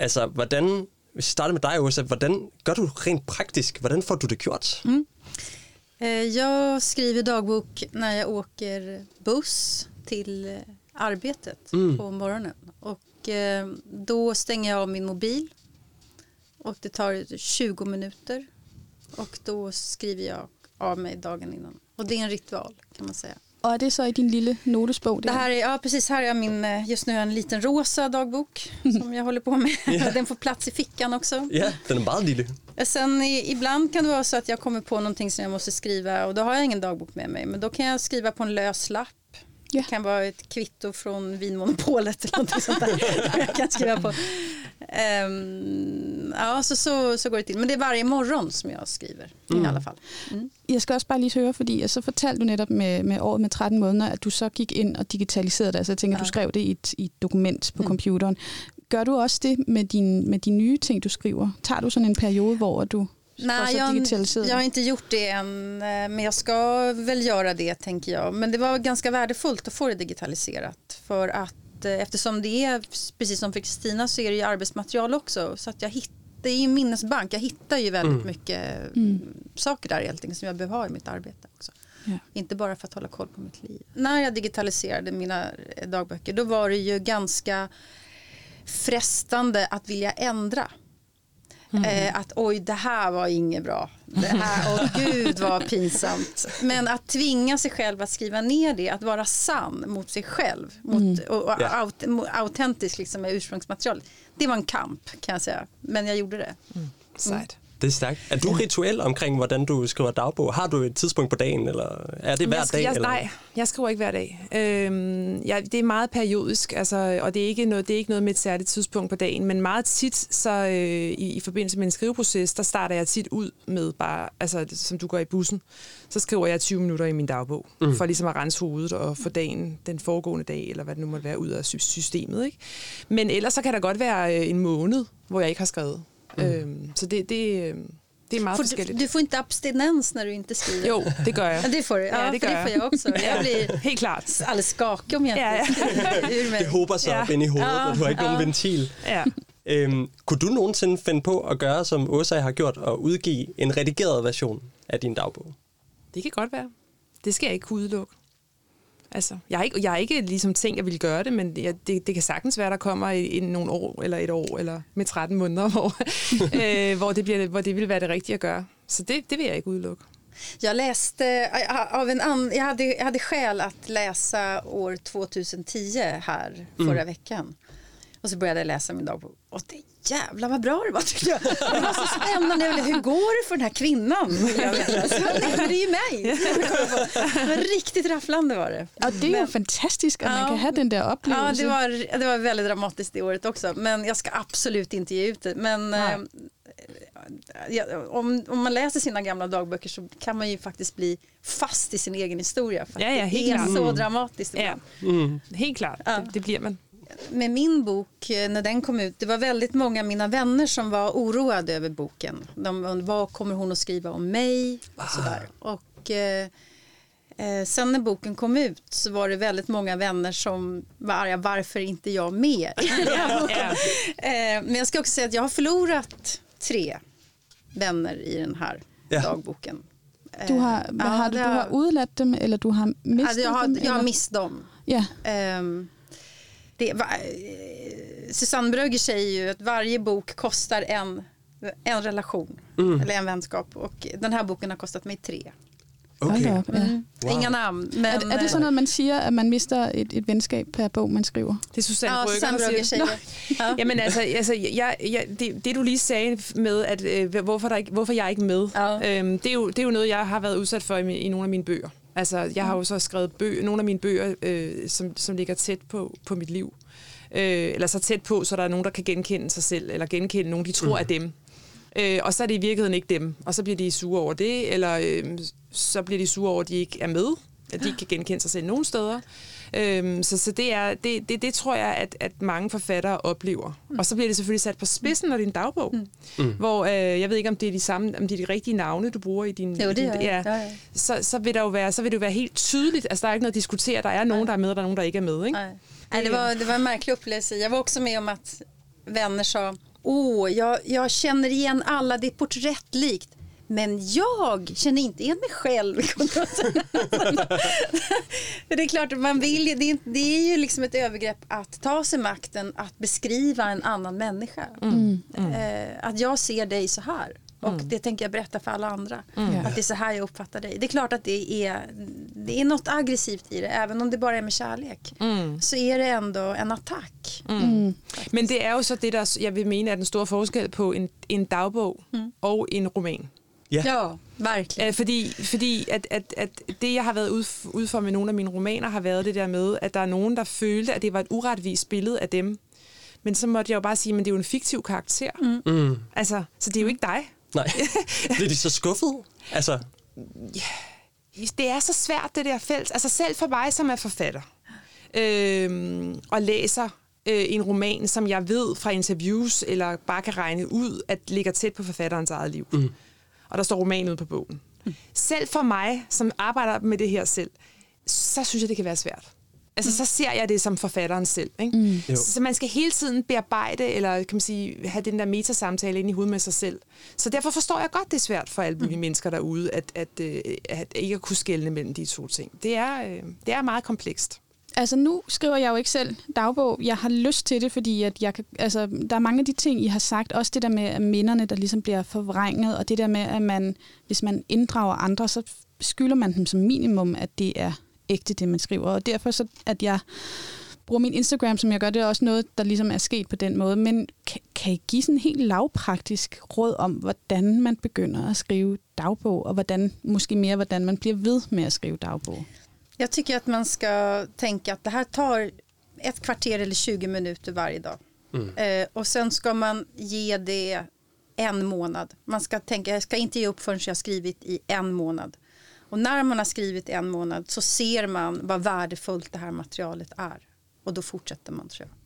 altså hvordan, hvis jeg starter med dig, Åsa, hvordan gør du rent praktisk, hvordan får du det gjort? Mm.
Øh, jag skriver dagbok när jag åker buss till øh, arbetet mm. på morgonen. Och eh, då stänger jag av min mobil och det tar 20 minuter och då skriver jag av mig dagen innan. Och det är en ritual kan man säga.
Och är det så i din lilla notesbok?
Det här är, ja, precis. Här är min, eh, just nu en liten rosa dagbok som jag håller på med. Yeah. Den får plats i fickan också.
Ja, yeah, den är bara lille.
Sen ibland kan det vara så att jag kommer på någonting som jag måste skriva och då har jag ingen dagbok med mig. Men då kan jag skriva på en lös lapp det kan vara ett kvitto från Vinmonopolet eller något sånt där. jag kan skriva på. Um, ja, så, så, så går det till. Men det är varje morgon som jag skriver mm. i alla fall. Mm.
Jeg skal også bare lige høre, fordi så fortalte du netop med, med året med 13 måneder, at du så gik ind og digitaliserede det. Altså jeg tænker, ja. du skrev det i et, i et dokument på mm. computeren. Gør du også det med, din, med de nye ting, du skriver? Tager du sådan en periode, hvor du
Nej, jag, jag har inte gjort det än, eh, men jag ska väl göra det tänker jag. Men det var ganska värdefullt att få det digitaliserat för att eh, eftersom det är, precis som för Kristina, så är det ju arbetsmaterial också. Så att jag hittar, det är en minnesbank, jag hittar ju väldigt mm. mycket mm. saker där helt enkelt som jag behöver ha i mitt arbete också. Ja. Inte bara för att hålla koll på mitt liv. När jag digitaliserade mina eh, dagböcker då var det ju ganska frestande att vilja ändra Mm. Eh, att oj, det här var inget bra. Det här, åh gud vad pinsamt. Men att tvinga sig själv att skriva ner det, att vara sann mot sig själv mot, mm. och, och yeah. aut, autentisk liksom, med ursprungsmaterial. Det var en kamp kan jag säga, men jeg gjorde det.
Mm.
Det er stærkt. Er du rituel omkring, hvordan du skriver dagbog? Har du et tidspunkt på dagen, eller er det hver
jeg,
dag?
Jeg,
eller?
Nej, jeg skriver ikke hver dag. Øhm, ja, det er meget periodisk, altså, og det er, ikke noget, det er ikke noget med et særligt tidspunkt på dagen, men meget tit, så øh, i, i forbindelse med en skriveproces, der starter jeg tit ud med bare, altså som du går i bussen, så skriver jeg 20 minutter i min dagbog, mm. for ligesom at rense hovedet og få dagen, den foregående dag, eller hvad det nu måtte være, ud af systemet. Ikke? Men ellers så kan der godt være øh, en måned, hvor jeg ikke har skrevet. Mm. Øhm, så det, det, det är meget
får du, du får inte abstinens när du inte skriver?
Jo, det gör jag.
Det får du. Ja, ja det, för det får jag också. Jag blir
Helt klart.
alldeles skakig om jag
ja, ja.
skriver.
Det håber sig ja. op ind i hovedet, ja. og du har ikke ja. nogen ventil.
Ja.
Øhm, kunne du nogensinde finde på at gøre, som Åsa har gjort, og udgive en redigeret version af din dagbog?
Det kan godt være. Det skal jeg ikke kunne udelukke. Altså, jeg har ikke, jeg har ikke ligesom tænkt, at jeg ville gøre det, men jeg, det, det kan sagtens være, der kommer i, i nogle år, eller et år, eller med 13 måneder, hvor, øh, hvor, det, bliver, hvor det vil være det rigtige at gøre. Så det, det vil jeg ikke udelukke.
Jag läste av en an, jag hade, jag hade skäl att läsa år 2010 här förra mm. veckan. Och så började jag läsa min dagbok. Och det jävlar vad bra det var tyckte jag. Det var så spännande. Hur går det för den här kvinnan? det är ju mig. Riktigt rafflande var det.
Ja, det är ju fantastiskt att ja, man kan ha den där upplevelsen.
Ja, det var, det var väldigt dramatiskt det året också. Men jag ska absolut inte ge ut det. Men eh, ja, om, om man läser sina gamla dagböcker så kan man ju faktiskt bli fast i sin egen historia.
För ja, ja,
det är så dramatiskt.
Ja. Mm. Helt klart, ja. det, det blir man.
Med min bok, eh, när den kom ut, det var väldigt många av mina vänner som var oroade över boken. De, vad kommer hon att skriva om mig? Och, sådär. och eh, eh, sen när boken kom ut så var det väldigt många vänner som var arga, varför inte jag med? Eh, men jag ska också säga att jag har förlorat tre vänner i den här
Ja.
dagboken.
Du har,
ja,
har du, har udladt dem, eller du har mistet
Alltså jag, har,
dem?
jag har
eller?
mist dem.
Ja,
Ehm, det, va, eh, Susanne Brögger säger ju att varje bok kostar en, en relation eller en vänskap och den här boken har kostat mig tre.
da op. Ja.
Wow.
Inga namn. Men,
Er, er det sådan noget, man siger, at man mister et, et venskab per bog, man skriver?
Det er Susanne
Susanne
der
Brøgger
siger.
det. Ja.
Jamen altså, altså jeg, jeg, det, det du lige sagde med, at øh, hvorfor, der ikke, hvorfor jeg er ikke med,
Ja.
øhm, det, er jo, det er jo noget, jeg har været udsat for i, i nogle af mine bøger. Altså, jeg har jo så skrevet bøger, nogle af mine bøger, øh, som, som ligger tæt på, på mit liv. Øh, eller så tæt på, så der er nogen, der kan genkende sig selv, eller genkende nogen, de tror mm. er dem. Øh, og så er det i virkeligheden ikke dem, og så bliver de sure over det, eller øh, så bliver de sure over, at de ikke er med, at de ikke kan genkende sig selv nogen steder. Øhm, så så det, er, det, det, det tror jeg, at, at mange forfattere oplever. Mm. Og så bliver det selvfølgelig sat på spidsen, når det er en dagbog. Mm. Hvor, øh, jeg ved ikke, om det er de samme, om det er de rigtige navne, du bruger i din...
Jo,
i
det
din,
jeg. Ja, ja.
Så, så, vil der jo være, så vil det jo være helt tydeligt. Altså, der er ikke noget at diskutere. Der er nogen, der er med, og der er nogen, der ikke er med. Ikke?
Nej. Nej, det, var, det var en märklig upplevelse. Jag var också med om att vänner sa Åh, jag, jag känner igen alla, det är porträttlikt. Men jag känner inte igen mig själv. För det är klart, man vill, ju- det, är, det är ju liksom ett övergrepp att ta sig makten att beskriva en annan människa. Eh, att jag ser dig så här. Och det tänker jag berätta för alla andra. Att det är så här jag uppfattar dig. Det är klart att det är, det är något aggressivt i det. Även om det bara är med kärlek. Så är det ändå en attack.
Men det er jo så det, der jeg vil mene er den store forskel på en, en dagbog mm. og en roman.
Ja, verkligen.
Øh, fordi fordi at, at, at det, jeg har været ude, ude for med nogle af mine romaner, har været det der med, at der er nogen, der følte, at det var et uretvist billede af dem. Men så måtte jeg jo bare sige, at det er jo en fiktiv karakter. Mm.
Mm.
Altså, så det er jo ikke dig.
Nej. Bliver de så skuffet? Altså,
det er så svært, det der felt. Altså selv for mig, som er forfatter, øh, og læser øh, en roman, som jeg ved fra interviews, eller bare kan regne ud, at ligger tæt på forfatterens eget liv. Mm. Og der står roman ude på bogen. Mm. Selv for mig, som arbejder med det her selv, så synes jeg, det kan være svært. Altså, så ser jeg det som forfatteren selv. Ikke? Mm.
Jo.
Så man skal hele tiden bearbejde, eller kan man sige, have den der metasamtale ind i hovedet med sig selv. Så derfor forstår jeg godt, det er svært for alle mulige mm. mennesker derude, at, at, øh, at ikke at kunne skelne mellem de to ting. Det er, øh, det er meget komplekst.
Altså nu skriver jeg jo ikke selv dagbog. Jeg har lyst til det, fordi at jeg kan, altså, der er mange af de ting, I har sagt. Også det der med at minderne, der ligesom bliver forvrænget, og det der med, at man, hvis man inddrager andre, så skylder man dem som minimum, at det er ægte, det man skriver. Og derfor så, at jeg bruger min Instagram, som jeg gør, det er også noget, der ligesom er sket på den måde. Men kan, kan I give sådan en helt lavpraktisk råd om, hvordan man begynder at skrive dagbog, og hvordan, måske mere, hvordan man bliver ved med at skrive dagbog?
Jag tycker att man ska tänka att det här tar ett kvarter eller 20 minuter varje dag. Eh, och sen ska man ge det en månad. Man ska tänka, jag ska inte ge upp förrän jag har skrivit i en månad. Och när man har skrivit en månad så ser man vad värdefullt det här materialet är. Och då fortsätter man tror jag.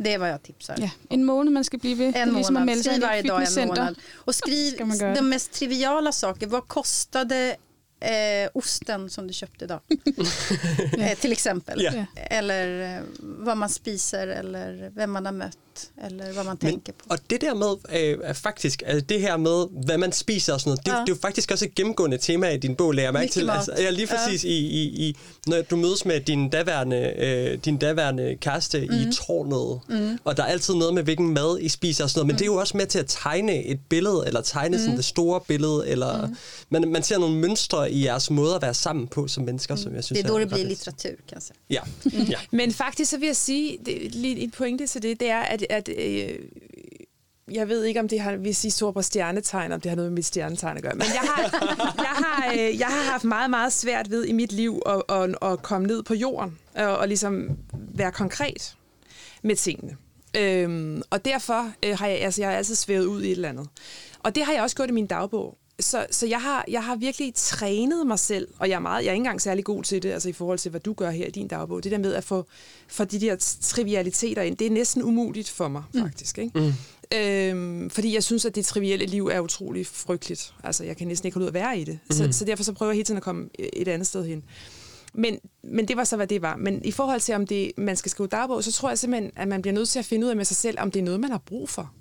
Det är vad jag tipsar.
Ja, en måned, man ved. Det er
En månad,
sig
skriv varje dag en månad. Och skriv
Ska
de mest triviala saker. Vad kostade eh, osten som du köpte idag? eh, till exempel.
Ja.
Eller eh, vad man spiser eller vem man har mött eller vad man
Men,
tänker på.
og det der med, øh, er faktisk, altså det her med, hvad man spiser og sådan noget, det, ja. Det er jo faktisk også et gennemgående tema i din bog, lærer jeg mærke til. Altså, ja, lige præcis ja. i, i, i, når du mødes med din daværende, øh, din daværende kæreste mm. i tårnet, mm. og der er altid noget med, hvilken mad I spiser og sådan noget, men mm. det er jo også med til at tegne et billede, eller tegne mm. sådan det store billede, eller mm. man, man ser nogle mønstre i jeres måde at være sammen på som mennesker, mm. som jeg synes
Det är då det
ret
blir
fedt.
litteratur kan jag säga.
Ja, ja.
Men faktisk så vil jeg sige, det, lige en pointe til det, det er, at, at øh, jeg ved ikke, om det har, hvis I står på stjernetegn, om det har noget med mit stjernetegn at gøre, men jeg har, jeg har, øh, jeg har haft meget, meget svært ved i mit liv at, at, at komme ned på jorden og, og ligesom være konkret med tingene. Øhm, og derfor øh, har jeg, altså, jeg har altid svævet ud i et eller andet. Og det har jeg også gjort i min dagbog så, så jeg, har, jeg har virkelig trænet mig selv, og jeg er, meget, jeg er ikke engang særlig god til det, altså i forhold til, hvad du gør her i din dagbog. Det der med at få, få de der trivialiteter ind, det er næsten umuligt for mig, faktisk. Ikke? Mm. Øhm, fordi jeg synes, at det trivielle liv er utrolig frygteligt. Altså, jeg kan næsten ikke holde ud at være i det. Mm. Så, så derfor så prøver jeg hele tiden at komme et andet sted hen. Men, men det var så, hvad det var. Men i forhold til, om det, man skal skrive dagbog, så tror jeg simpelthen, at man bliver nødt til at finde ud af med sig selv, om det er noget, man har brug for.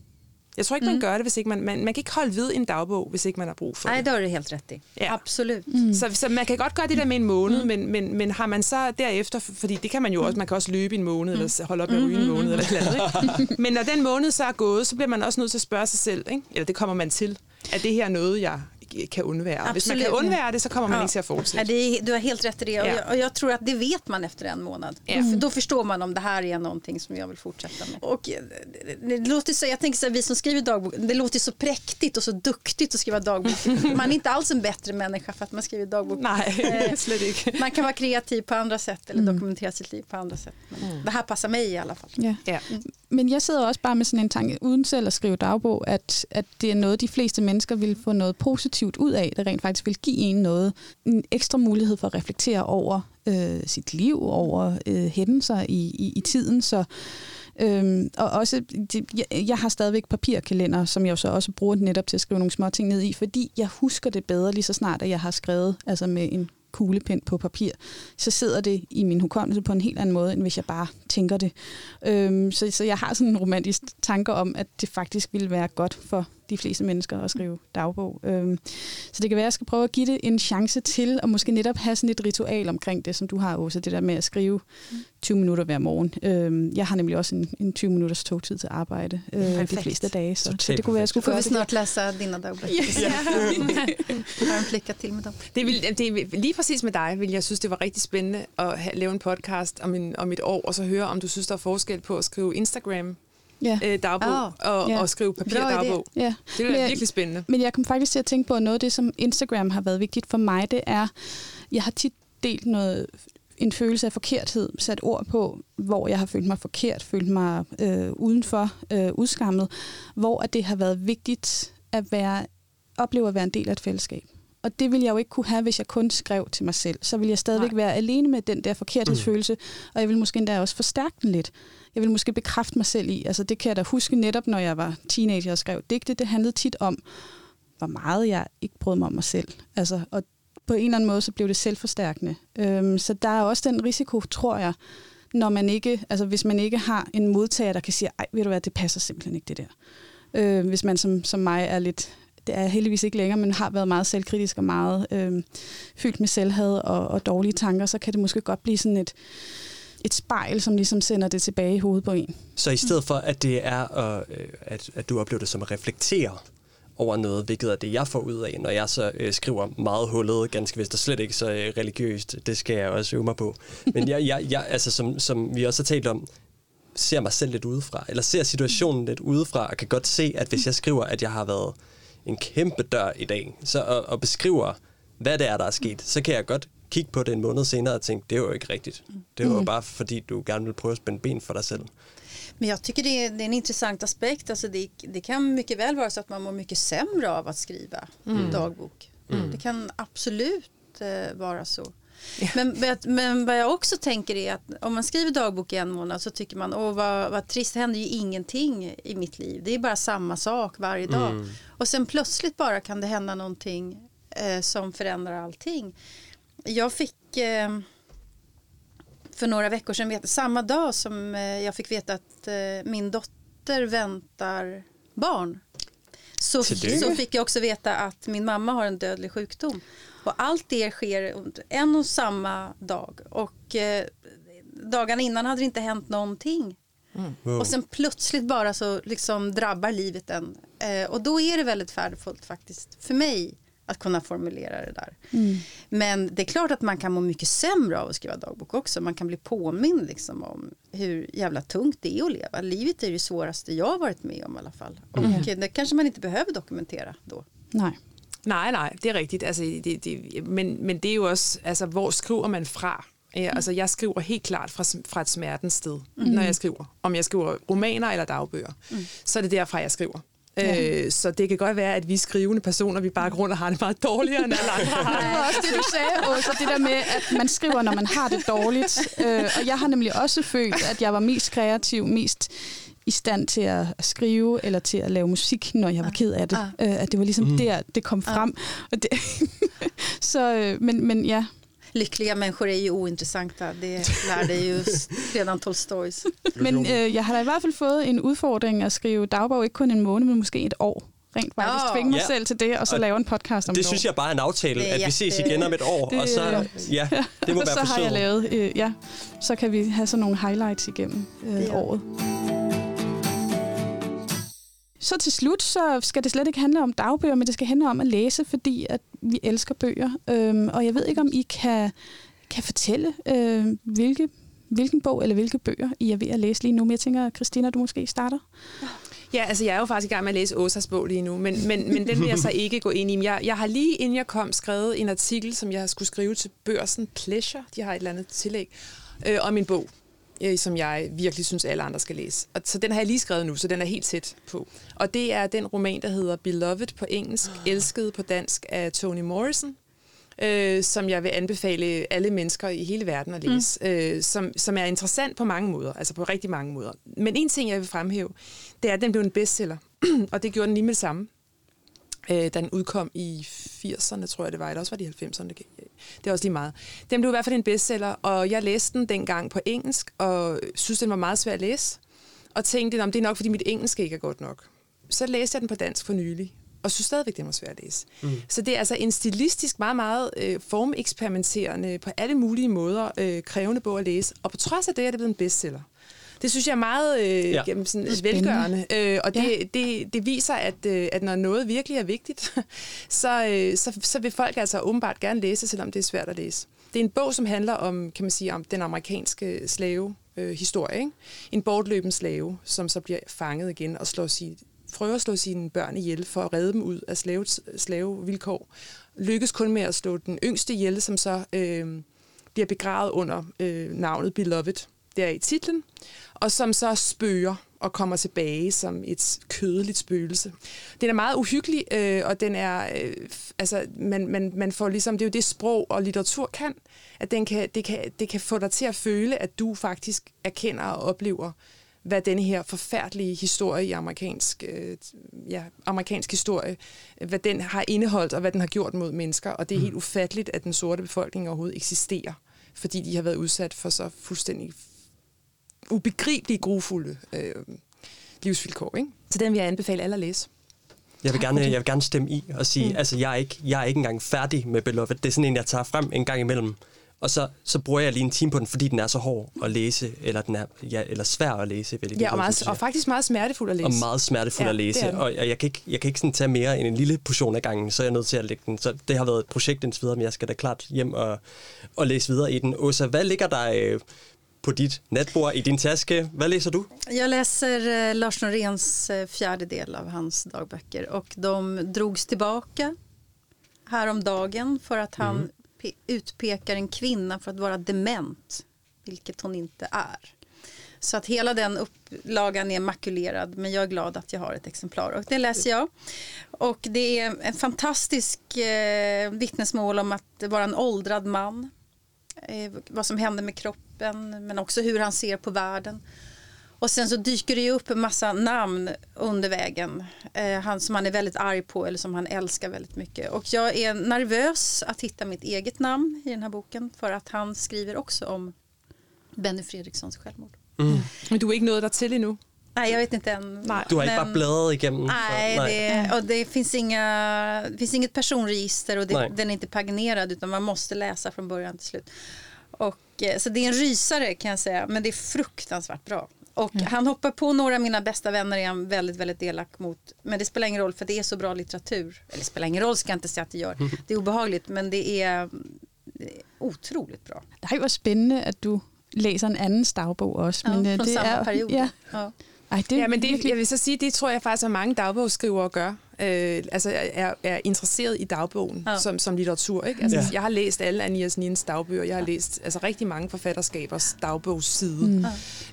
Jeg tror ikke, man gør det, hvis ikke man, man... Man kan ikke holde ved en dagbog, hvis ikke man har brug for
Nej,
det.
det har du helt i.
Ja.
Absolut.
Så, så man kan godt gøre det der med en måned, mm. men, men, men har man så derefter, fordi det kan man jo også, man kan også løbe en måned, mm. eller holde op med at ryge en måned, eller et eller andet, ikke? Men når den måned så er gået, så bliver man også nødt til at spørge sig selv, ikke? eller det kommer man til, er det her noget, jeg kan undvære? Hvis man kan
Absolut.
undvære det, så kommer man
Ja.
inte till att
Ja,
fortsätta.
det är, du har helt rätt i det. Och,
Ja.
jag, och jag tror att det vet man efter en månad.
Ja.
Då, då förstår man om det här är någonting som jag vill fortsätta med. Och eh, det, det låter så, jag tänker så här, vi som skriver dagbok, det låter så präktigt och så duktigt att skriva dagbok. Man är inte alls en bättre människa för att man skriver dagbok.
Nej,
Eh. Man kan vara kreativ på andra sätt eller dokumentera sitt liv på andra sätt. Men Det här passar mig i alla fall.
Ja.
Ja.
Men jeg sidder også bare med sådan en tanke, uden selv at skrive dagbog, at, at det er noget, de fleste mennesker vil få noget positivt ud af, det rent faktisk vil give en noget, en ekstra mulighed for at reflektere over øh, sit liv, over øh, hændelser i, i, i tiden. Så, øhm, og også, det, jeg, jeg har stadigvæk papirkalender, som jeg så også bruger netop til at skrive nogle små ting ned i, fordi jeg husker det bedre lige så snart, at jeg har skrevet altså med en kuglepen på papir, så sidder det i min hukommelse på en helt anden måde, end hvis jeg bare tænker det. Øhm, så, så jeg har sådan en romantisk tanke om, at det faktisk ville være godt for de fleste mennesker at skrive dagbog. Øhm, så det kan være, at jeg skal prøve at give det en chance til, og måske netop have sådan et ritual omkring det, som du har, Åsa, det der med at skrive 20 minutter hver morgen. Øhm, jeg har nemlig også en, en 20 minutters togtid til arbejde øh, de
Perfekt.
fleste dage, så, så det kunne være, at jeg skulle gøre det.
snart läsa dina dagböcker.
Ja.
Har en flicka till med dem.
Det vil, det, er- lige præcis med dig vil jeg synes, det var rigtig spændende at have, lave en podcast om, en, om et år, og så høre, om du synes, der er forskel på at skrive Instagram
Ja.
øh, dagbog
Ah,
og,
ja.
og skrive papir
Bra idé.
dagbog.
ja.
Det
Men
er
jeg-
virkelig spændende.
Men jeg kom faktisk til at tænke på, at noget af det, som Instagram har været vigtigt for mig, det er, jeg har tit delt noget en følelse af forkerthed, sat ord på, hvor jeg har følt mig forkert, følt mig øh, udenfor, øh, udskammet, hvor at det har været vigtigt at være, opleve at være en del af et fællesskab. Og det ville jeg jo ikke kunne have, hvis jeg kun skrev til mig selv. Så ville jeg stadigvæk
Nej.
være alene med den der forkerthedsfølelse, og jeg ville måske endda også forstærke den lidt. Jeg vil måske bekræfte mig selv i. Altså det kan jeg da huske netop, når jeg var teenager og skrev digte. Det handlede tit om, hvor meget jeg ikke brød mig om mig selv. Altså, og på en eller anden måde, så blev det selvforstærkende. Øhm, så der er også den risiko, tror jeg, når man ikke, altså hvis man ikke har en modtager, der kan sige, ej, ved du hvad, det passer simpelthen ikke det der. Øh, hvis man som, som mig er lidt, det er heldigvis ikke længere, men har været meget selvkritisk og meget øh, fyldt med selvhed og, og dårlige tanker, så kan det måske godt blive sådan et, et spejl, som ligesom sender det tilbage i hovedet på en.
Så i stedet for, at det er, at, øh, at, at du oplever det som at reflektere over noget, hvilket er det, jeg får ud af, når jeg så øh, skriver meget hullet, ganske vist, og slet ikke så øh, religiøst. Det skal jeg også øve mig på. Men jeg, jeg, jeg altså, som, som vi også har talt om, ser mig selv lidt udefra, eller ser situationen lidt udefra, og kan godt se, at hvis jeg skriver, at jeg har været en kæmpe dør i dag, så, og, og beskriver, hvad det er, der er sket, så kan jeg godt kigge på det en måned senere og tænke, det er jo ikke rigtigt. Det var jo bare fordi, du gerne vil prøve at spænde ben for dig selv.
Men jag tycker det är, det är en intressant aspekt. Alltså det, det kan mycket väl vara så att man mår mycket sämre av att skriva dagbok. Det kan absolut eh, vara så. Men, men- men vad jag också tänker är att om man skriver dagbok i en månad så tycker man åh vad, vad trist, det händer ju ingenting i mitt liv. Det är bara samma sak varje dag. Och sen plötsligt bara kan det hända någonting eh, som förändrar allting. Jag fick eh, för några veckor sedan, veta, samma dag som eh, jag fick veta att eh, min dotter väntar barn. Så,
Så
fick jag också veta att min mamma har en dödlig sjukdom. Och allt det sker en och samma dag. Och eh, dagarna innan hade det inte hänt någonting.
Wow.
Och sen plötsligt bara så liksom drabbar livet en. Eh, och då är det väldigt värdefullt faktiskt för mig att kunna formulera det där. Men det är klart att man kan må mycket sämre av att skriva dagbok också. Man kan bli påmind liksom om hur jävla tungt det är att leva. Livet är det svåraste jag har varit med om i alla fall. Och eh, det kanske man inte behöver dokumentera då.
Nej.
Nej, nej, det er rigtigt. Altså, det, det, men, men det er jo også, altså, hvor skriver man fra? Ja, altså, jeg skriver helt klart fra, fra et smertens sted, mm. når jeg skriver. Om jeg skriver romaner eller dagbøger, mm. så er det derfra, jeg skriver. Øh, så det kan godt være, at vi skrivende personer, vi bare grund og har det meget dårligere end alle andre har.
Det var også det, du sagde, Åsa, det der med, at man skriver, når man har det dårligt. Øh, og jeg har nemlig også følt, at jeg var mest kreativ, mest i stand til at skrive eller til at lave musik, når jeg var ked af det. Øh, at det var ligesom mm. der, det kom frem. Og det så, øh, men, men ja,
Lyckliga människor är ju ointressanta. Det lärde ju redan Tolstojs.
Men øh, jeg har da i hvert fald fået en udfordring at skrive dagbog, ikke kun en måned, men måske et år. Rent faktisk
Åh.
tvinge mig
Ja.
selv til det, og så
Og
lave en podcast om
Det
et
synes
år.
jeg bare er en aftale,
Det er
at vi ses igen om et år,
Det-
og så, ja, det må være
så har jeg
forsøget.
lavet, øh, ja, så kan vi have sådan nogle highlights igennem øh,
Ja.
året. Så til slut, så skal det slet ikke handle om dagbøger, men det skal handle om at læse, fordi at vi elsker bøger. Øhm, og jeg ved ikke, om I kan, kan fortælle, øh, hvilke, hvilken bog eller hvilke bøger I er ved at læse lige nu. Men jeg tænker, Christina, du måske starter.
Ja, altså jeg er jo faktisk i gang med at læse Åsas bog lige nu, men, men, men den vil jeg så ikke gå ind i. Jeg, jeg har lige inden jeg kom skrevet en artikel, som jeg skulle skrive til Børsen Pleasure, de har et eller andet tillæg, øh, om en bog, øh, som jeg virkelig synes, alle andre skal læse. Og, så den har jeg lige skrevet nu, så den er helt tæt på. Og det er den roman, der hedder Beloved på engelsk, Elsket på dansk af Toni Morrison, øh, som jeg vil anbefale alle mennesker i hele verden at læse, mm. øh, som, som er interessant på mange måder, altså på rigtig mange måder. Men en ting, jeg vil fremhæve, det er, at den blev en bestseller, og det gjorde den lige med det samme. Øh, da den udkom i 80'erne, tror jeg det var, eller også var det i 90'erne. Det er også lige meget. Den blev i hvert fald en bestseller, og jeg læste den dengang på engelsk, og synes, den var meget svær at læse. Og tænkte, om det er nok, fordi mit engelsk ikke er godt nok. Så læste jeg den på dansk for nylig, og synes stadigvæk, den var svær at læse. Mm. Så det er altså en stilistisk meget, meget øh, formeksperimenterende, på alle mulige måder øh, krævende bog at læse. Og på trods af det er det blevet en bestseller. Det synes jeg er meget øh,
Ja.
ja. gennem sådan velgørende, øh, og det,
Ja.
det, det viser, at, øh, at når noget virkelig er vigtigt, så, øh, så, så vil folk altså åbenbart gerne læse, selvom det er svært at læse. Det er en bog, som handler om, kan man sige, om den amerikanske slave øh, historie. Ikke? En bortløben slave, som så bliver fanget igen og slår sig, prøver at slå sine børn ihjel for at redde dem ud af slave, slavevilkår. Lykkes kun med at slå den yngste ihjel, som så øh, bliver begravet under øh, navnet Beloved. Det er i titlen. Og som så spøger og kommer tilbage som et kødeligt spøgelse. Den er meget uhyggelig, øh, og den er, øh, altså, man, man, man får ligesom, det er jo det sprog og litteratur kan, at den kan, det, kan, det kan få dig til at føle, at du faktisk erkender og oplever, hvad denne her forfærdelige historie i amerikansk, øh, ja, amerikansk historie, hvad den har indeholdt, og hvad den har gjort mod mennesker. Og det er helt ufatteligt, at den sorte befolkning overhovedet eksisterer, fordi de har været udsat for så fuldstændig ubegribelige, grufulde øh, livsvilkår. Ikke? Så den vil jeg anbefale alle at læse.
Jeg vil, gerne, jeg vil gerne stemme i og sige, mm. altså jeg er, ikke, jeg er ikke engang færdig med Beloved. Det er sådan en, jeg tager frem en gang imellem. Og så, så bruger jeg lige en time på den, fordi den er så hård at læse, eller den er ja, eller svær at læse. Vil jeg
Ja, og, meget, og faktisk meget smertefuld at læse.
og meget smertefuld
Ja,
at læse. Og jeg, jeg kan ikke, jeg kan ikke sådan tage mere end en lille portion af gangen, så er jeg nødt til at lægge den. Så det har været et projekt indtil videre, men jeg skal da klart hjem og, og læse videre i den. Åsa, hvad ligger der øh, på dit natbord i din taske? Hvad læser du?
Jag läser eh, Lars Noréns eh, fjärde del av hans dagböcker och de drogs tillbaka häromdagen för att han pe- utpekar en kvinna för att vara dement, vilket hon inte är. Så att hela den upplagan är makulerad, men jag är glad att jag har ett exemplar och det läser jag. Och det är en fantastisk eh, vittnesmål om att vara en åldrad man, eh, vad som händer med kroppen, men också hur han ser på världen. Och sen så dyker det ju upp en massa namn under vägen eh, han, som han är väldigt arg på eller som han älskar väldigt mycket. Och jag är nervös att hitta mitt eget namn i den här boken för att han skriver också om Benny Fredrikssons självmord.
Men du er ikke nået der til endnu.
Nej, jag vet inte än.
Nej.
Du har ikke
men-
bare bladret igennem?
Nej,
så,
Det, och det finns, inga, det finns inget personregister och det,
Nej.
den är inte paginerad utan man måste läsa från början till slut. Och, så det är en rysare kan jag säga, men det är fruktansvärt bra. Och han hoppar på några av mina bästa vänner är han väldigt, väldigt elak mot. Men det spelar ingen roll för det är så bra litteratur. Eller det spelar ingen roll ska jag inte säga att det gör. Det är obehagligt men det är, det är otroligt bra.
Nej, hvor spændende, at du læser en andens dagbog også.
Ja,
men, øh,
från
det
samma
er,
period.
Ja,
Ja.
ej, det
Ja, men det,
virkelig,
jeg vil så sige, det tror jeg faktisk, at mange dagbogsskrivere gør. Øh, altså er, er interesseret i dagbogen
Ja.
ja. som, som litteratur. Ikke? Altså,
Ja.
ja. Jeg har læst alle Anias Nins dagbøger. Jeg har læst altså, rigtig mange forfatterskabers dagbogsside.
Mm.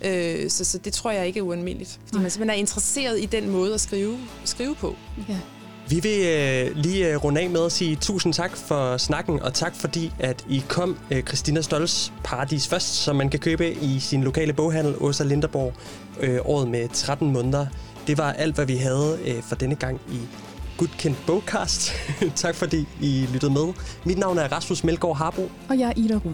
Øh, så, så det tror jeg ikke er ualmindeligt. Fordi man simpelthen er interesseret i den måde at skrive, skrive på.
Ja.
Vi vil øh, lige øh, runde af med at sige tusind tak for snakken, og tak fordi, at I kom øh, Christina Stolz Paradis først, som man kan købe i sin lokale boghandel, Åsa Linderborg, øh, året med 13 måneder. Det var alt, hvad vi havde øh, for denne gang i Gudkendt Bogcast. tak fordi I lyttede med. Mit navn er Rasmus Melgaard Harbo.
Og jeg er Ida Rud.